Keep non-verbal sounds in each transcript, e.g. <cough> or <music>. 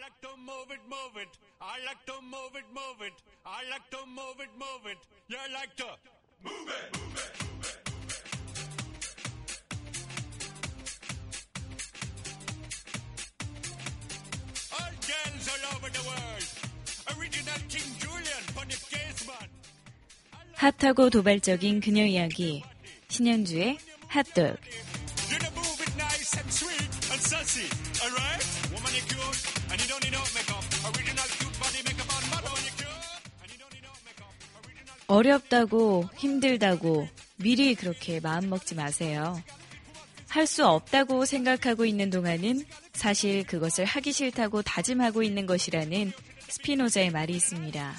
like to move it, move it. I like to move it, move it. I like to move it, move it. You like to move it, move it, move it. All girls all over the world. Original King Julian, funny case man. 핫하고 도발적인 그녀 이야기 신현주의 핫도그 어렵다고 힘들다고 미리 그렇게 마음 먹지 마세요. 할 수 없다고 생각하고 있는 동안은 사실 그것을 하기 싫다고 다짐하고 있는 것이라는 스피노자의 말이 있습니다.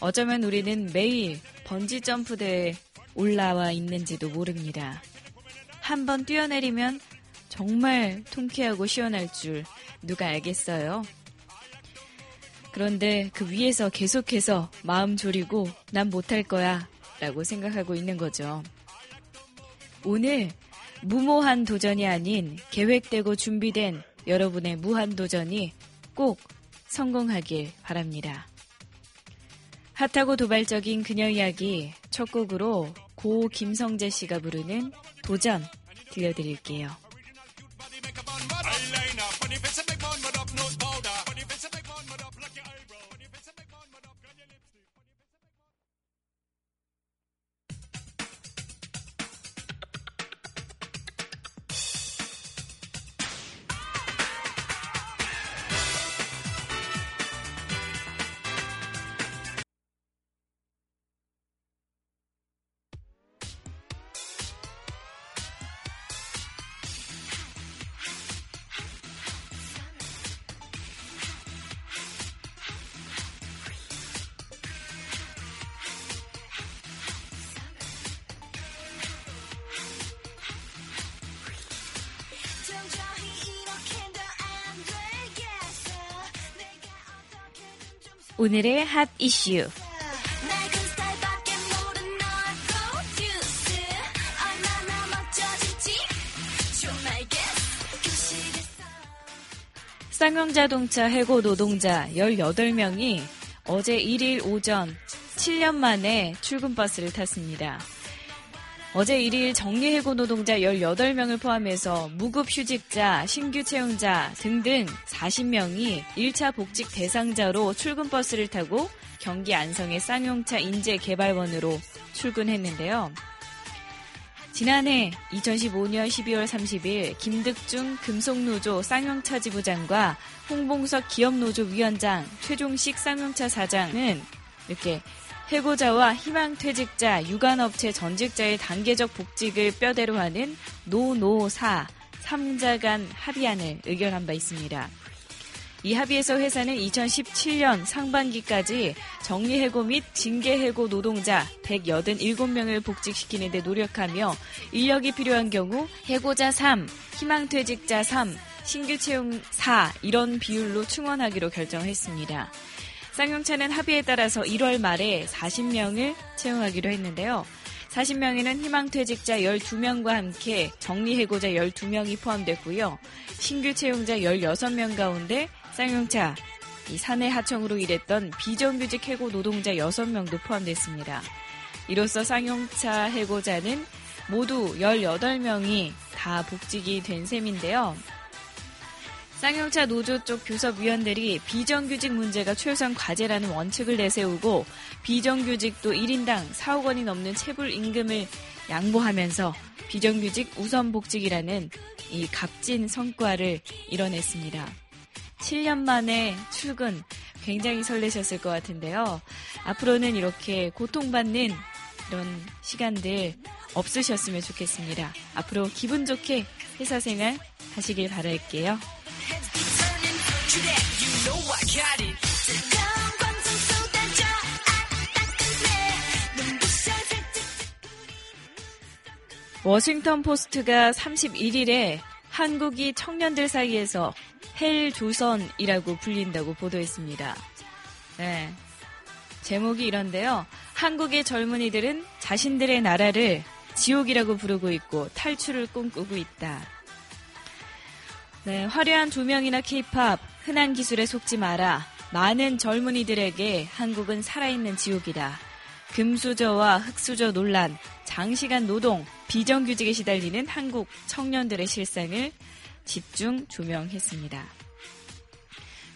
어쩌면 우리는 매일 번지 점프대에 올라와 있는지도 모릅니다. 한번 뛰어내리면 정말 통쾌하고 시원할 줄 누가 알겠어요? 그런데 그 위에서 계속해서 마음 졸이고 난 못할 거야 라고 생각하고 있는 거죠. 오늘 무모한 도전이 아닌 계획되고 준비된 여러분의 무한 도전이 꼭 성공하길 바랍니다. 핫하고 도발적인 그녀 이야기 첫 곡으로 고 김성재 씨가 부르는 도전 들려드릴게요. 겠어 그 시대서 쌍용자동차 해고 노동자 18명이 어제 1일 오전 7년 만에 출근버스를 탔습니다. 어제 1일 정리해고 노동자 18명을 포함해서 무급휴직자, 신규 채용자 등등 40명이 1차 복직 대상자로 출근버스를 타고 경기 안성의 쌍용차 인재개발원으로 출근했는데요. 지난해 2015년 12월 30일 김득중 금속노조 쌍용차 지부장과 홍봉석 기업노조 위원장, 최종식 쌍용차 사장은 이렇게 해고자와 희망퇴직자, 유관업체 전직자의 단계적 복직을 뼈대로 하는 노노사 3자 간 합의안을 의결한 바 있습니다. 이 합의에서 회사는 2017년 상반기까지 정리해고 및 징계해고 노동자 187명을 복직시키는 데 노력하며 인력이 필요한 경우 해고자 3, 희망퇴직자 3, 신규 채용 4 이런 비율로 충원하기로 결정했습니다. 쌍용차는 합의에 따라서 1월 말에 40명을 채용하기로 했는데요. 40명에는 희망퇴직자 12명과 함께 정리해고자 12명이 포함됐고요. 신규 채용자 16명 가운데 쌍용차 이 사내 하청으로 일했던 비정규직 해고 노동자 6명도 포함됐습니다. 이로써 쌍용차 해고자는 모두 18명이 다 복직이 된 셈인데요. 쌍용차 노조 쪽 교섭위원들이 비정규직 문제가 최우선 과제라는 원칙을 내세우고 비정규직도 1인당 4억 원이 넘는 체불 임금을 양보하면서 비정규직 우선 복직이라는 이 값진 성과를 이뤄냈습니다. 7년 만에 출근 굉장히 설레셨을 것 같은데요. 앞으로는 이렇게 고통받는 이런 시간들 없으셨으면 좋겠습니다. 앞으로 기분 좋게 회사 생활 하시길 바랄게요. 워싱턴 포스트가 31일에 한국이 청년들 사이에서 헬 조선이라고 불린다고 보도했습니다. 네. 제목이 이런데요. 한국의 젊은이들은 자신들의 나라를 지옥이라고 부르고 있고 탈출을 꿈꾸고 있다. 네, 화려한 조명이나 케이팝, 흔한 기술에 속지 마라. 많은 젊은이들에게 한국은 살아있는 지옥이다. 금수저와 흑수저 논란, 장시간 노동, 비정규직에 시달리는 한국 청년들의 실상을 집중 조명했습니다.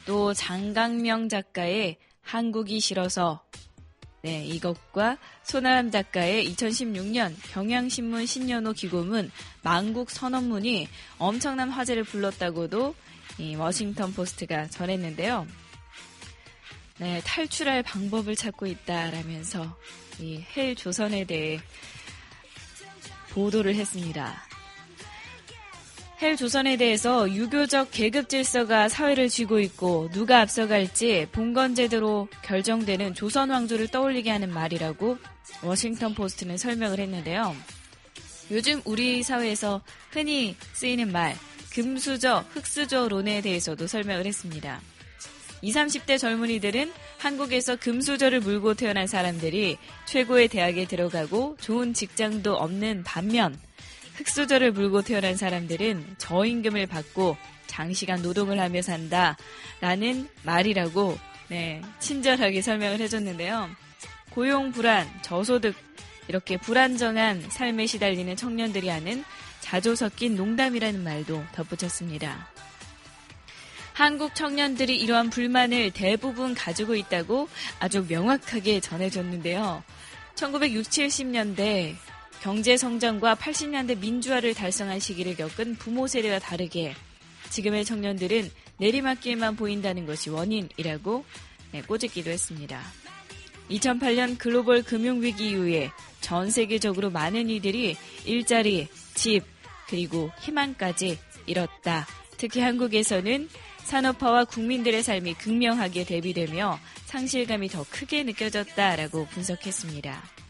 또 장강명 작가의 한국이 싫어서 네, 이것과 손아람 작가의 2016년 경향신문 신년호 기고문 만국 선언문이 엄청난 화제를 불렀다고도 이 워싱턴 포스트가 전했는데요. 네, 탈출할 방법을 찾고 있다라면서 이헬 조선에 대해 보도를 했습니다. 헬 조선에 대해서 유교적 계급 질서가 사회를 쥐고 있고 누가 앞서갈지 봉건제대로 결정되는 조선 왕조를 떠올리게 하는 말이라고 워싱턴 포스트는 설명을 했는데요. 요즘 우리 사회에서 흔히 쓰이는 말 금수저, 흑수저론에 대해서도 설명을 했습니다. 20, 30대 젊은이들은 한국에서 금수저를 물고 태어난 사람들이 최고의 대학에 들어가고 좋은 직장도 없는 반면 흑수저를 물고 태어난 사람들은 저임금을 받고 장시간 노동을 하며 산다. 라는 말이라고, 네, 친절하게 설명을 해줬는데요. 고용 불안, 저소득, 이렇게 불안정한 삶에 시달리는 청년들이 하는 자조 섞인 농담이라는 말도 덧붙였습니다. 한국 청년들이 이러한 불만을 대부분 가지고 있다고 아주 명확하게 전해줬는데요. 1960, 70년대 경제 성장과 80년대 민주화를 달성한 시기를 겪은 부모 세대와 다르게 지금의 청년들은 내리막길만 보인다는 것이 원인이라고 네, 꼬집기도 했습니다. 2008년 글로벌 금융위기 이후에 전 세계적으로 많은 이들이 일자리, 집, 그리고 희망까지 잃었다. 특히 한국에서는 산업화와 국민들의 삶이 극명하게 대비되며 상실감이 더 크게 느껴졌다라고 분석했습니다.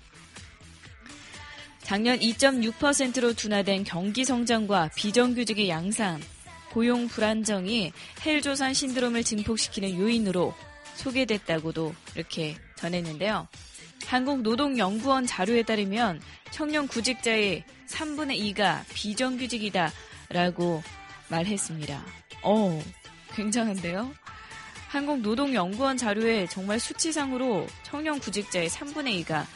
작년 2.6%로 둔화된 경기 성장과 비정규직의 양상, 고용 불안정이 헬조선 신드롬을 증폭시키는 요인으로 소개됐다고도 이렇게 전했는데요. 한국노동연구원 자료에 따르면 청년 구직자의 3분의 2가 비정규직이다 라고 말했습니다. 어, 굉장한데요? 한국노동연구원 자료에 정말 수치상으로 청년 구직자의 3분의 2가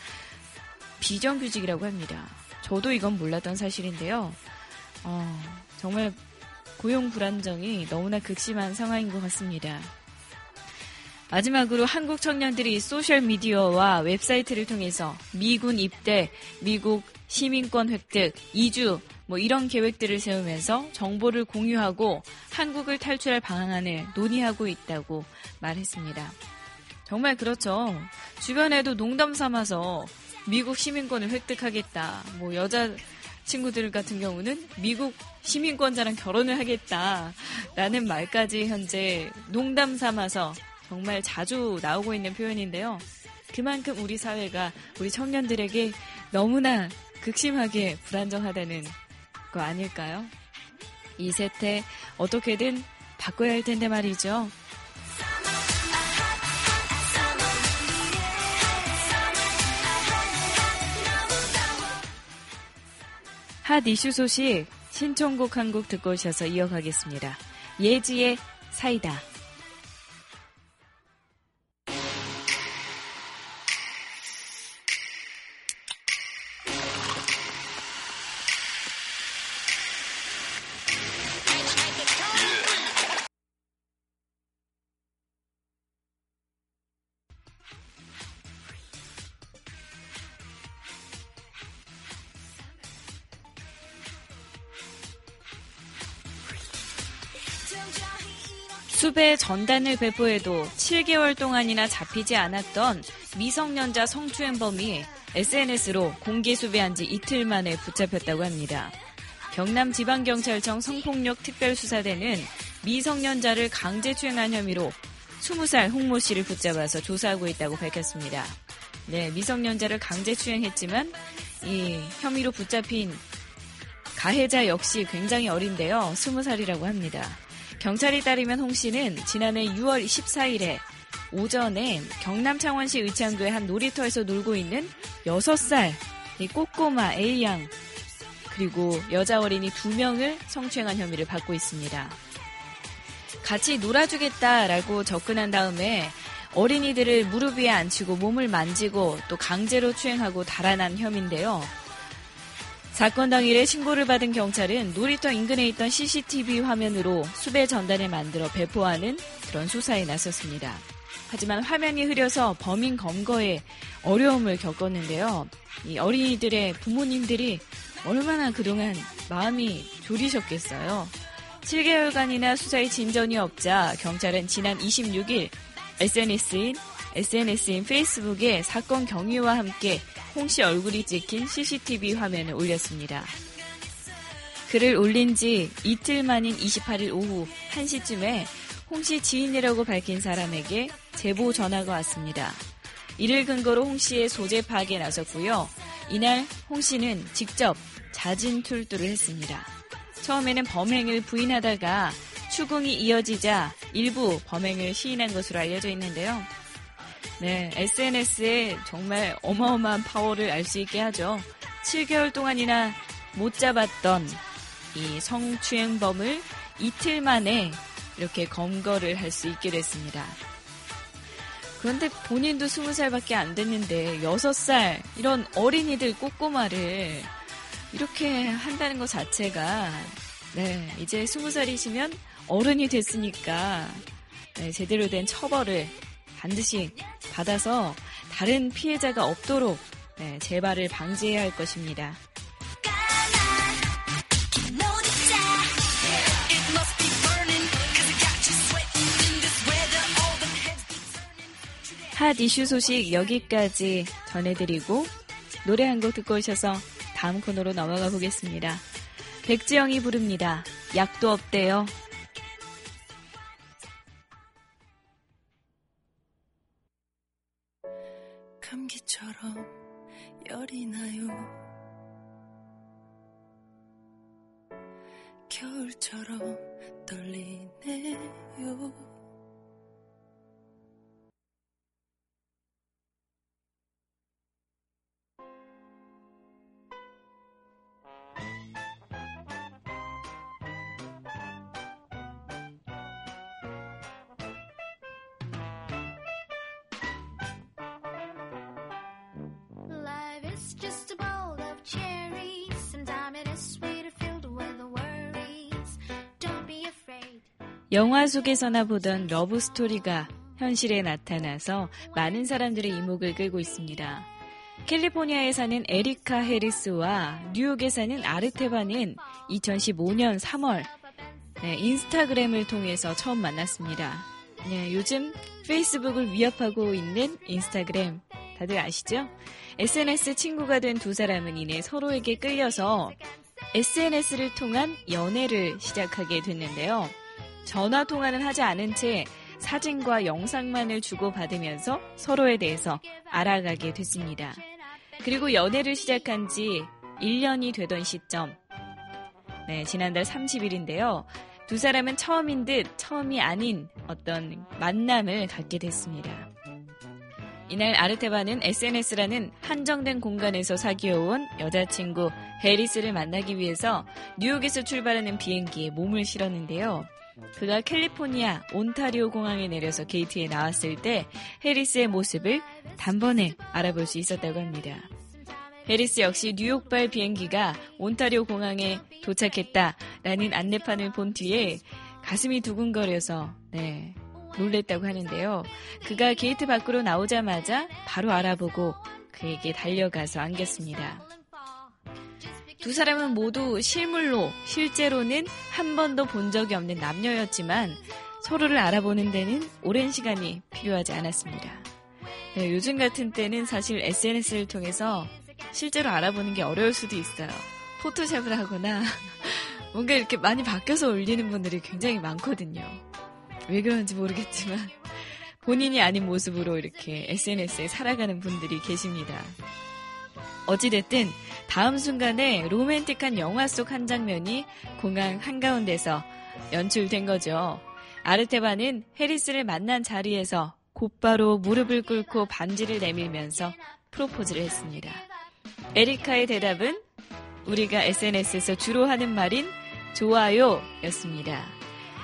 비정규직이라고 합니다. 저도 이건 몰랐던 사실인데요. 어, 정말 고용 불안정이 너무나 극심한 상황인 것 같습니다. 마지막으로 한국 청년들이 소셜미디어와 웹사이트를 통해서 미군 입대, 미국 시민권 획득, 이주, 뭐 이런 계획들을 세우면서 정보를 공유하고 한국을 탈출할 방안을 논의하고 있다고 말했습니다. 정말 그렇죠. 주변에도 농담 삼아서 미국 시민권을 획득하겠다. 뭐 여자 친구들 같은 경우는 미국 시민권자랑 결혼을 하겠다. 라는 말까지 현재 농담 삼아서 정말 자주 나오고 있는 표현인데요. 그만큼 우리 사회가 우리 청년들에게 너무나 극심하게 불안정하다는 거 아닐까요? 이 세태 어떻게든 바꿔야 할 텐데 말이죠. 핫 이슈 소식 신청곡 한 곡 듣고 오셔서 이어가겠습니다. 예지의 사이다. 전단을 배포해도 7개월 동안이나 잡히지 않았던 미성년자 성추행범이 SNS로 공개 수배한 지 이틀 만에 붙잡혔다고 합니다. 경남지방경찰청 성폭력 특별수사대는 미성년자를 강제추행한 혐의로 20살 홍모 씨를 붙잡아서 조사하고 있다고 밝혔습니다. 네, 미성년자를 강제추행했지만 이 혐의로 붙잡힌 가해자 역시 굉장히 어린데요. 20살이라고 합니다. 경찰이 따르면 홍 씨는 지난해 6월 14일에 오전에 경남 창원시 의창구의 한 놀이터에서 놀고 있는 6살 이 꼬꼬마 A양 그리고 여자 어린이 2명을 성추행한 혐의를 받고 있습니다. 같이 놀아주겠다라고 접근한 다음에 어린이들을 무릎 위에 앉히고 몸을 만지고 또 강제로 추행하고 달아난 혐의인데요. 사건 당일에 신고를 받은 경찰은 놀이터 인근에 있던 CCTV 화면으로 수배 전단을 만들어 배포하는 그런 수사에 나섰습니다. 하지만 화면이 흐려서 범인 검거에 어려움을 겪었는데요. 이 어린이들의 부모님들이 얼마나 그동안 마음이 졸이셨겠어요. 7개월간이나 수사에 진전이 없자 경찰은 지난 26일 SNS인 SNS인 페이스북에 사건 경위와 함께 홍 씨 얼굴이 찍힌 CCTV 화면을 올렸습니다. 글을 올린 지 이틀 만인 28일 오후 1시쯤에 홍 씨 지인이라고 밝힌 사람에게 제보 전화가 왔습니다. 이를 근거로 홍 씨의 소재 파악에 나섰고요. 이날 홍 씨는 직접 자진 출두를 했습니다. 처음에는 범행을 부인하다가 추궁이 이어지자 일부 범행을 시인한 것으로 알려져 있는데요. 네, SNS에 정말 어마어마한 파워를 알 수 있게 하죠. 7개월 동안이나 못 잡았던 이 성추행범을 이틀 만에 이렇게 검거를 할 수 있게 됐습니다. 그런데 본인도 20살밖에 안 됐는데 6살 이런 어린이들 꼬꼬마를 이렇게 한다는 것 자체가 네, 이제 20살이시면 어른이 됐으니까 네, 제대로 된 처벌을 반드시 받아서 다른 피해자가 없도록 네, 재발을 방지해야 할 것입니다. 핫 이슈 소식 여기까지 전해드리고 노래 한 곡 듣고 오셔서 다음 코너로 넘어가 보겠습니다. 백지영이 부릅니다. 약도 없대요. Just a bowl of cherries. Sometimes it is sweeter filled with worries. Don't be afraid. 영화 속에서나 보던 러브 스토리가 현실에 나타나서 많은 사람들의 이목을 끌고 있습니다. 캘리포니아에 사는 에리카 해리스와 뉴욕에 사는 아르테바는 2015년 3월 네, 인스타그램을 통해서 처음 만났습니다. 네, 요즘 페이스북을 위협하고 있는 인스타그램 다들 아시죠? SNS 친구가 된 두 사람은 이내 서로에게 끌려서 SNS를 통한 연애를 시작하게 됐는데요. 전화 통화는 하지 않은 채 사진과 영상만을 주고받으면서 서로에 대해서 알아가게 됐습니다. 그리고 연애를 시작한 지 1년이 되던 시점. 네, 지난달 30일인데요. 두 사람은 처음인 듯 처음이 아닌 어떤 만남을 갖게 됐습니다. 이날 아르테바는 SNS라는 한정된 공간에서 사귀어온 여자친구 해리스를 만나기 위해서 뉴욕에서 출발하는 비행기에 몸을 실었는데요. 그가 캘리포니아 온타리오 공항에 내려서 게이트에 나왔을 때 해리스의 모습을 단번에 알아볼 수 있었다고 합니다. 해리스 역시 뉴욕발 비행기가 온타리오 공항에 도착했다라는 안내판을 본 뒤에 가슴이 두근거려서 네, 놀랬다고 하는데요. 그가 게이트 밖으로 나오자마자 바로 알아보고 그에게 달려가서 안겼습니다. 두 사람은 모두 실물로 실제로는 한 번도 본 적이 없는 남녀였지만 서로를 알아보는 데는 오랜 시간이 필요하지 않았습니다. 네, 요즘 같은 때는 사실 SNS를 통해서 실제로 알아보는 게 어려울 수도 있어요. 포토샵을 하거나 <laughs> 뭔가 이렇게 많이 바뀌어서 올리는 분들이 굉장히 많거든요. 왜 그런지 모르겠지만 <laughs> 본인이 아닌 모습으로 이렇게 SNS에 살아가는 분들이 계십니다. 어찌됐든 다음 순간에 로맨틱한 영화 속 한 장면이 공항 한가운데서 연출된 거죠. 아르테바는 해리스를 만난 자리에서 곧바로 무릎을 꿇고 반지를 내밀면서 프로포즈를 했습니다. 에리카의 대답은 우리가 SNS에서 주로 하는 말인 좋아요 였습니다.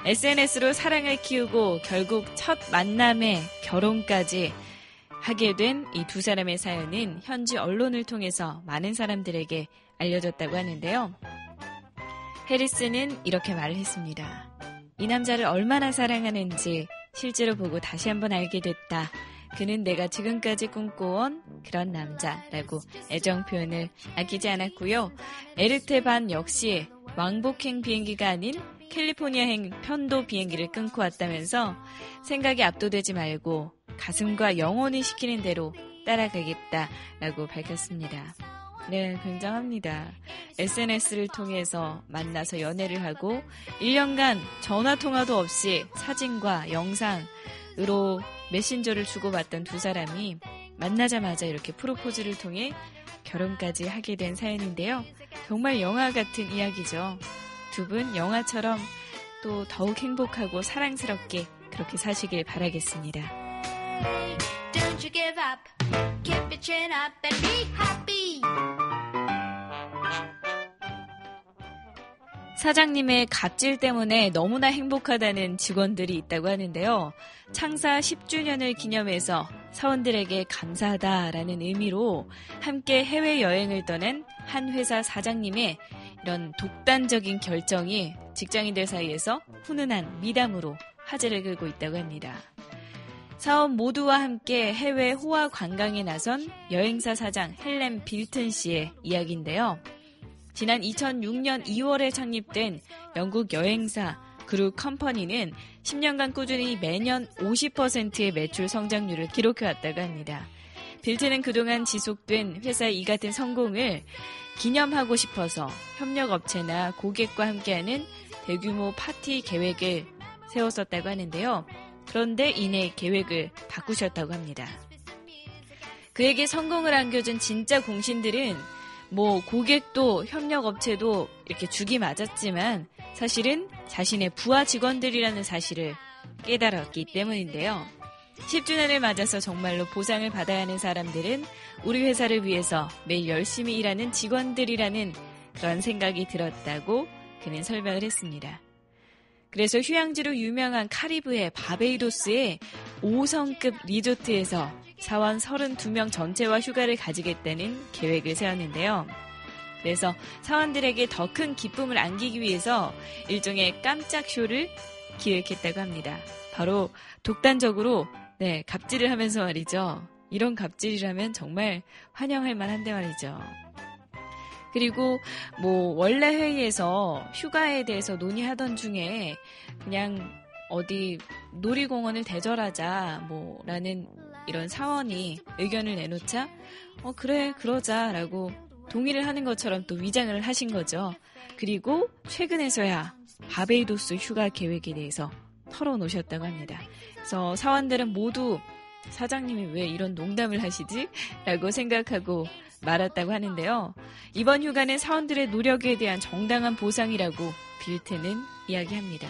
SNS로 사랑을 키우고 결국 첫 만남에 결혼까지 하게 된 이 두 사람의 사연은 현지 언론을 통해서 많은 사람들에게 알려졌다고 하는데요. 해리스는 이렇게 말을 했습니다. 이 남자를 얼마나 사랑하는지 실제로 보고 다시 한번 알게 됐다. 그는 내가 지금까지 꿈꿔온 그런 남자라고 애정 표현을 아끼지 않았고요. 에르테반 역시 왕복행 비행기가 아닌 캘리포니아행 편도 비행기를 끊고 왔다면서 생각이 압도되지 말고 가슴과 영혼이 시키는 대로 따라가겠다라고 밝혔습니다. 네, 굉장합니다. SNS를 통해서 만나서 연애를 하고 1년간 전화 통화도 없이 사진과 영상으로 메신저를 주고받던 두 사람이 만나자마자 이렇게 프로포즈를 통해 결혼까지 하게 된 사연인데요. 정말 영화 같은 이야기죠. 두 분 영화처럼 또 더욱 행복하고 사랑스럽게 그렇게 사시길 바라겠습니다. Don't you give up. Keep your chin up and be happy. 사장님의 갑질 때문에 너무나 행복하다는 직원들이 있다고 하는데요. 창사 10주년을 기념해서 사원들에게 감사하다라는 의미로 함께 해외여행을 떠난 한 회사 사장님의 이런 독단적인 결정이 직장인들 사이에서 훈훈한 미담으로 화제를 끌고 있다고 합니다. 사원 모두와 함께 해외 호화 관광에 나선 여행사 사장 헬렌 빌튼 씨의 이야기인데요. 지난 2006년 2월에 창립된 영국 여행사 그룹 컴퍼니는 10년간 꾸준히 매년 50%의 매출 성장률을 기록해왔다고 합니다. 빌트는 그동안 지속된 회사의 이 같은 성공을 기념하고 싶어서 협력업체나 고객과 함께하는 대규모 파티 계획을 세웠었다고 하는데요. 그런데 이내 계획을 바꾸셨다고 합니다. 그에게 성공을 안겨준 진짜 공신들은 뭐 고객도 협력업체도 이렇게 죽이 맞았지만 사실은 자신의 부하 직원들이라는 사실을 깨달았기 때문인데요. 10주년을 맞아서 정말로 보상을 받아야 하는 사람들은 우리 회사를 위해서 매일 열심히 일하는 직원들이라는 그런 생각이 들었다고 그는 설명을 했습니다. 그래서 휴양지로 유명한 카리브해 바베이도스의 5성급 리조트에서 사원 32명 전체와 휴가를 가지겠다는 계획을 세웠는데요. 그래서 사원들에게 더 큰 기쁨을 안기기 위해서 일종의 깜짝 쇼를 기획했다고 합니다. 바로 독단적으로 네, 갑질을 하면서 말이죠. 이런 갑질이라면 정말 환영할 만한데 말이죠. 그리고 뭐 원래 회의에서 휴가에 대해서 논의하던 중에 그냥 어디 놀이공원을 대절하자 뭐라는 이런 사원이 의견을 내놓자 어 그래 그러자라고 동의를 하는 것처럼 또 위장을 하신 거죠. 그리고 최근에서야 바베이도스 휴가 계획에 대해서 털어놓으셨다고 합니다. 그래서 사원들은 모두 사장님이 왜 이런 농담을 하시지? 라고 생각하고 말았다고 하는데요. 이번 휴가는 사원들의 노력에 대한 정당한 보상이라고 빌트는 이야기합니다.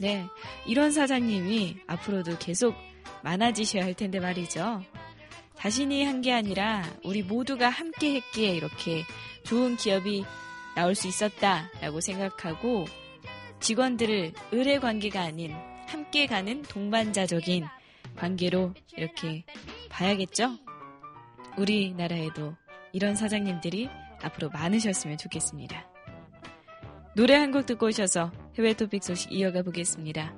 네, 이런 사장님이 앞으로도 계속 많아지셔야 할 텐데 말이죠. 자신이 한 게 아니라 우리 모두가 함께 했기에 이렇게 좋은 기업이 나올 수 있었다라고 생각하고 직원들을 의뢰 관계가 아닌 함께 가는 동반자적인 관계로 이렇게 봐야겠죠? 우리나라에도 이런 사장님들이 앞으로 많으셨으면 좋겠습니다. 노래 한 곡 듣고 오셔서 해외 토픽 소식 이어가 보겠습니다.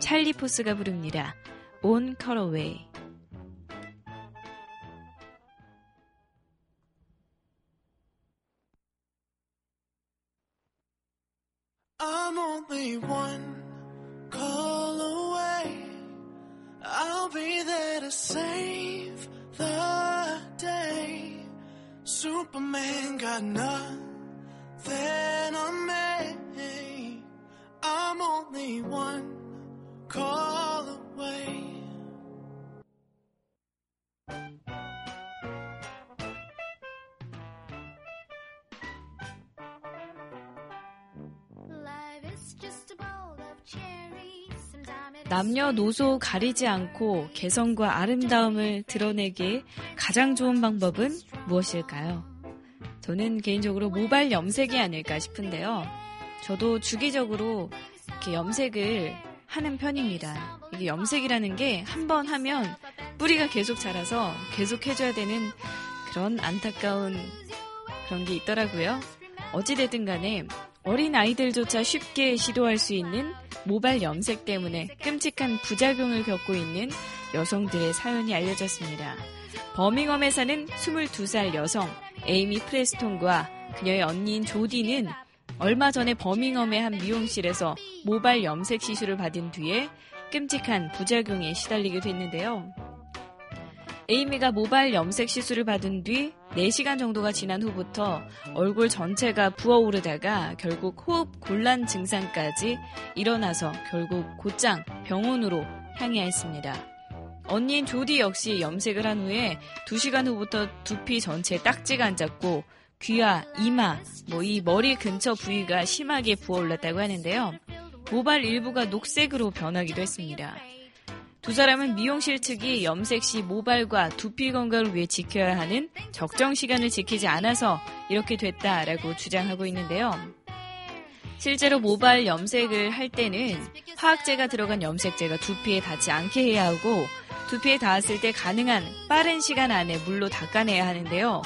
찰리 포스가 부릅니다. On Colorway. I'm one call. I'll be there to save the day. Superman got nothing on me. I'm only one call away. 남녀노소 가리지 않고 개성과 아름다움을 드러내기에 가장 좋은 방법은 무엇일까요? 저는 개인적으로 모발 염색이 아닐까 싶은데요. 저도 주기적으로 이렇게 염색을 하는 편입니다. 이게 염색이라는 게 한 번 하면 뿌리가 계속 자라서 계속 해줘야 되는 그런 안타까운 그런 게 있더라고요. 어찌됐든 간에 어린 아이들조차 쉽게 시도할 수 있는 모발 염색 때문에 끔찍한 부작용을 겪고 있는 여성들의 사연이 알려졌습니다. 버밍엄에 사는 22살 여성 에이미 프레스톤과 그녀의 언니인 조디는 얼마 전에 버밍엄의 한 미용실에서 모발 염색 시술을 받은 뒤에 끔찍한 부작용에 시달리게 됐는데요. 에이미가 모발 염색 시술을 받은 뒤 4시간 정도가 지난 후부터 얼굴 전체가 부어오르다가 결국 호흡 곤란 증상까지 일어나서 결국 곧장 병원으로 향해야 했습니다. 언니인 조디 역시 염색을 한 후에 2시간 후부터 두피 전체에 딱지가 앉았고 귀와 이마, 뭐 이 머리 근처 부위가 심하게 부어올랐다고 하는데요. 모발 일부가 녹색으로 변하기도 했습니다. 두 사람은 미용실 측이 염색 시 모발과 두피 건강을 위해 지켜야 하는 적정 시간을 지키지 않아서 이렇게 됐다라고 주장하고 있는데요. 실제로 모발 염색을 할 때는 화학제가 들어간 염색제가 두피에 닿지 않게 해야 하고 두피에 닿았을 때 가능한 빠른 시간 안에 물로 닦아내야 하는데요.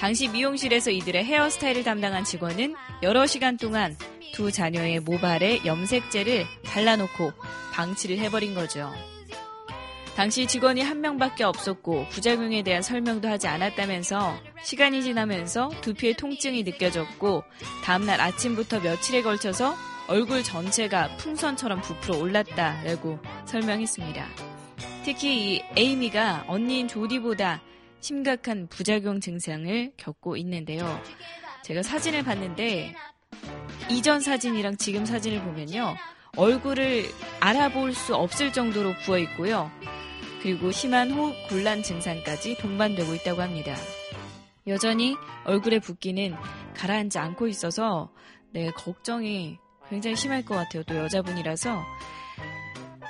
당시 미용실에서 이들의 헤어스타일을 담당한 직원은 여러 시간 동안 두 자녀의 모발에 염색제를 발라놓고 방치를 해버린 거죠. 당시 직원이 한 명밖에 없었고 부작용에 대한 설명도 하지 않았다면서 시간이 지나면서 두피에 통증이 느껴졌고 다음날 아침부터 며칠에 걸쳐서 얼굴 전체가 풍선처럼 부풀어 올랐다라고 설명했습니다. 특히 이 에이미가 언니인 조디보다 심각한 부작용 증상을 겪고 있는데요. 제가 사진을 봤는데 이전 사진이랑 지금 사진을 보면요. 얼굴을 알아볼 수 없을 정도로 부어 있고요. 그리고 심한 호흡 곤란 증상까지 동반되고 있다고 합니다. 여전히 얼굴의 붓기는 가라앉지 않고 있어서 네, 걱정이 굉장히 심할 것 같아요. 또 여자분이라서.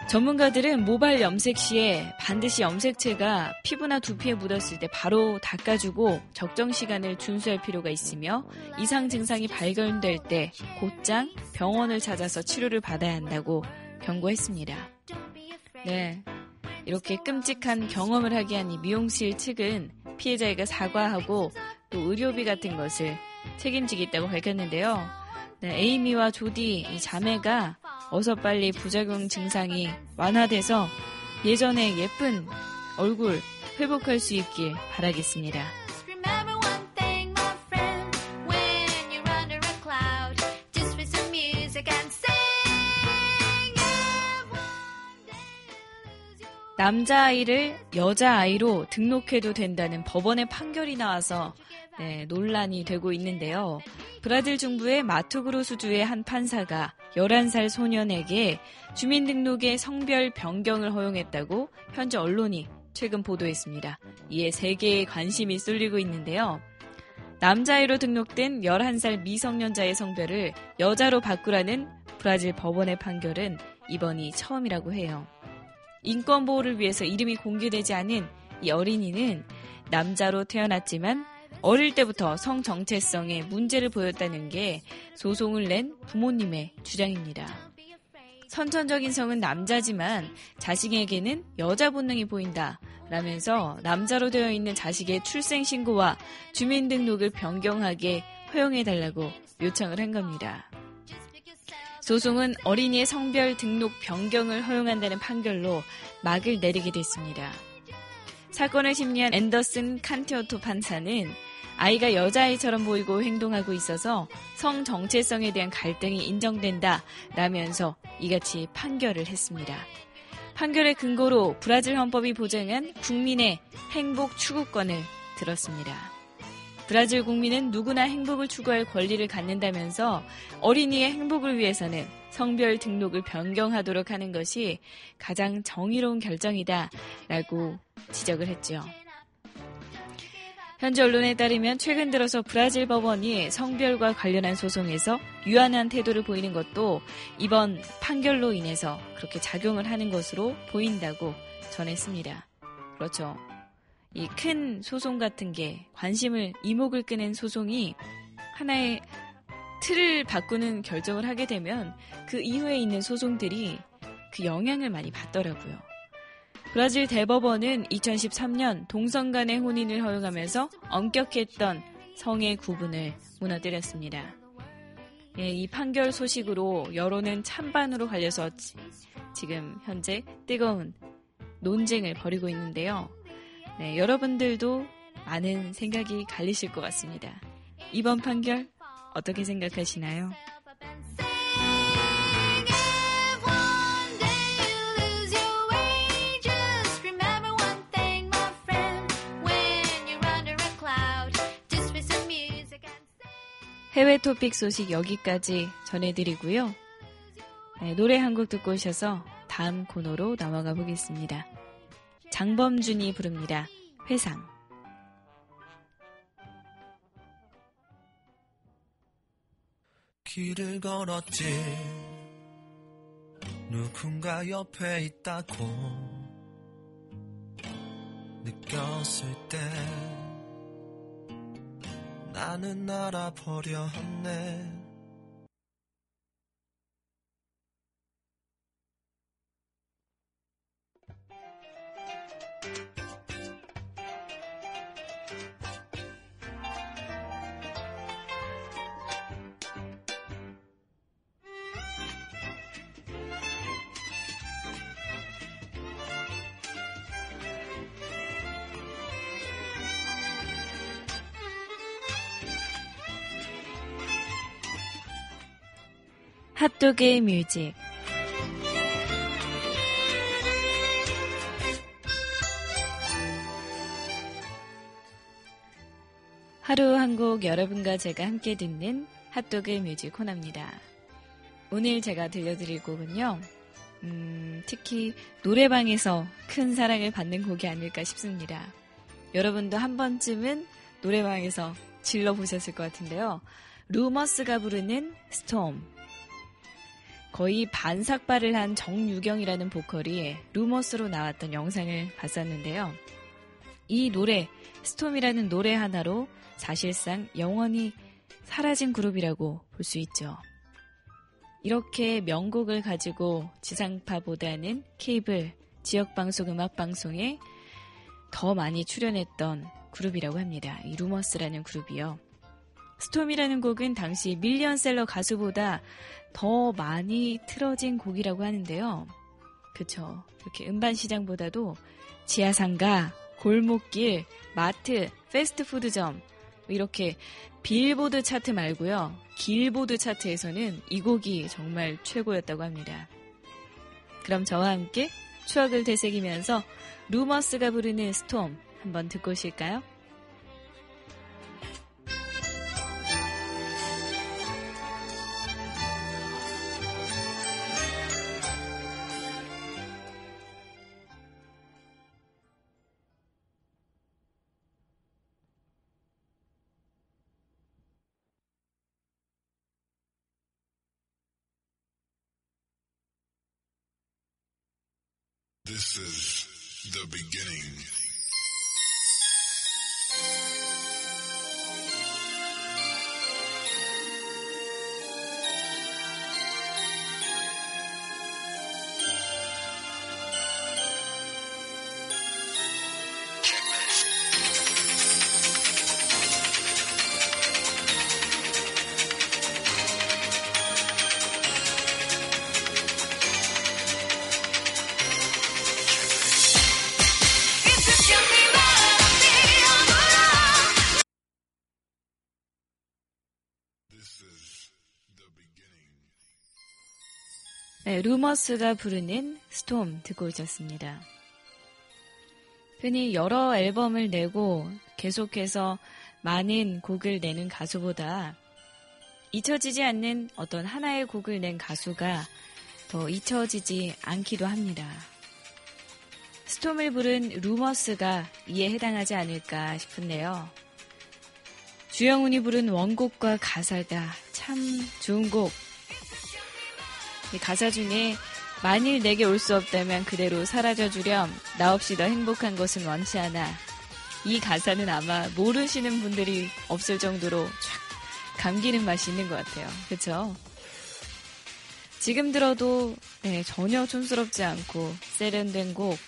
전문가들은 모발 염색 시에 반드시 염색체가 피부나 두피에 묻었을 때 바로 닦아주고 적정 시간을 준수할 필요가 있으며 이상 증상이 발견될 때 곧장 병원을 찾아서 치료를 받아야 한다고 경고했습니다. 네. 이렇게 끔찍한 경험을 하게 한 이 미용실 측은 피해자에게 사과하고 또 의료비 같은 것을 책임지겠다고 밝혔는데요. 네, 에이미와 조디 이 자매가 어서 빨리 부작용 증상이 완화돼서 예전의 예쁜 얼굴 회복할 수 있길 바라겠습니다. 남자아이를 여자아이로 등록해도 된다는 법원의 판결이 나와서 네, 논란이 되고 있는데요. 브라질 중부의 마투그로수주의 한 판사가 11살 소년에게 주민등록의 성별 변경을 허용했다고 현재 언론이 최근 보도했습니다. 이에 세계의 관심이 쏠리고 있는데요. 남자아이로 등록된 11살 미성년자의 성별을 여자로 바꾸라는 브라질 법원의 판결은 이번이 처음이라고 해요. 인권 보호를 위해서 이름이 공개되지 않은 이 어린이는 남자로 태어났지만 어릴 때부터 성 정체성에 문제를 보였다는 게 소송을 낸 부모님의 주장입니다. 선천적인 성은 남자지만 자식에게는 여자 본능이 보인다. 라면서 남자로 되어 있는 자식의 출생신고와 주민등록을 변경하게 허용해달라고 요청을 한 겁니다. 소송은 어린이의 성별 등록 변경을 허용한다는 판결로 막을 내리게 됐습니다. 사건을 심리한 앤더슨 칸티오토 판사는 아이가 여자아이처럼 보이고 행동하고 있어서 성 정체성에 대한 갈등이 인정된다 라면서 이같이 판결을 했습니다. 판결의 근거로 브라질 헌법이 보장한 국민의 행복 추구권을 들었습니다. 브라질 국민은 누구나 행복을 추구할 권리를 갖는다면서 어린이의 행복을 위해서는 성별 등록을 변경하도록 하는 것이 가장 정의로운 결정이다 라고 지적을 했죠. 현지 언론에 따르면 최근 들어서 브라질 법원이 성별과 관련한 소송에서 유한한 태도를 보이는 것도 이번 판결로 인해서 그렇게 작용을 하는 것으로 보인다고 전했습니다. 그렇죠. 이 큰 소송 같은 게 관심을 이목을 끄는 소송이 하나의 틀을 바꾸는 결정을 하게 되면 그 이후에 있는 소송들이 그 영향을 많이 받더라고요. 브라질 대법원은 2013년 동성 간의 혼인을 허용하면서 엄격했던 성의 구분을 무너뜨렸습니다. 예, 이 판결 소식으로 여론은 찬반으로 갈려서 지- 지금 현재 뜨거운 논쟁을 벌이고 있는데요. 네, 여러분들도 많은 생각이 갈리실 것 같습니다. 이번 판결 어떻게 생각하시나요? 해외 토픽 소식 여기까지 전해드리고요. 네, 노래 한 곡 듣고 오셔서 다음 코너로 넘어가 보겠습니다. 장범준이 부릅니다. 회상. 길을 걸었지 누군가 옆에 있다고 느꼈을 때 나는 알아버려 했네 핫도그의 뮤직. 하루 한 곡 여러분과 제가 함께 듣는 핫도그 뮤직 코너입니다. 오늘 제가 들려드릴 곡은요, 음, 특히 노래방에서 큰 사랑을 받는 곡이 아닐까 싶습니다. 여러분도 한 번쯤은 노래방에서 질러보셨을 것 같은데요. 루머스가 부르는 스톰. 거의 반삭발을 한 정유경이라는 보컬이 루머스로 나왔던 영상을 봤었는데요. 이 노래, 스톰이라는 노래 하나로 사실상 영원히 사라진 그룹이라고 볼 수 있죠. 이렇게 명곡을 가지고 지상파보다는 케이블, 지역방송 음악방송에 더 많이 출연했던 그룹이라고 합니다. 이 루머스라는 그룹이요. 스톰이라는 곡은 당시 밀리언셀러 가수보다 더 많이 틀어진 곡이라고 하는데요. 그쵸. 이렇게 음반 시장보다도 지하상가, 골목길, 마트, 패스트푸드점, 이렇게 빌보드 차트 말고요. 길보드 차트에서는 이 곡이 정말 최고였다고 합니다. 그럼 저와 함께 추억을 되새기면서 루머스가 부르는 스톰 한번 듣고 오실까요? The beginning. 네, 루머스가 부르는 스톰 듣고 오셨습니다. 흔히 여러 앨범을 내고 계속해서 많은 곡을 내는 가수보다 잊혀지지 않는 어떤 하나의 곡을 낸 가수가 더 잊혀지지 않기도 합니다. 스톰을 부른 루머스가 이에 해당하지 않을까 싶은데요. 주영훈이 부른 원곡과 가사가 참 좋은 곡. 이 가사 중에 만일 내게 올 수 없다면 그대로 사라져 주렴. 나 없이 너 행복한 것은 원치 않아. 이 가사는 아마 모르시는 분들이 없을 정도로 쫙 감기는 맛이 있는 것 같아요. 그쵸? 지금 들어도 네, 전혀 촌스럽지 않고 세련된 곡,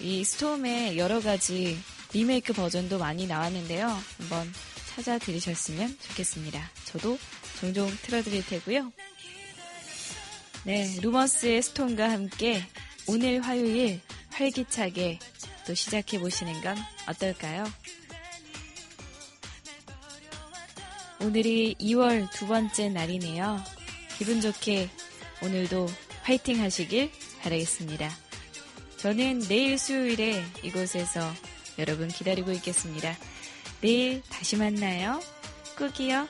이 스톰의 여러 가지 리메이크 버전도 많이 나왔는데요. 한번 찾아 들으셨으면 좋겠습니다. 저도 종종 틀어드릴 테고요. 네, 루머스의 스톰과 함께 오늘 화요일 활기차게 또 시작해 보시는 건 어떨까요? 오늘이 2월 두 번째 날이네요. 기분 좋게 오늘도 화이팅 하시길 바라겠습니다. 저는 내일 수요일에 이곳에서 여러분 기다리고 있겠습니다. 내일 다시 만나요. 꾹이요.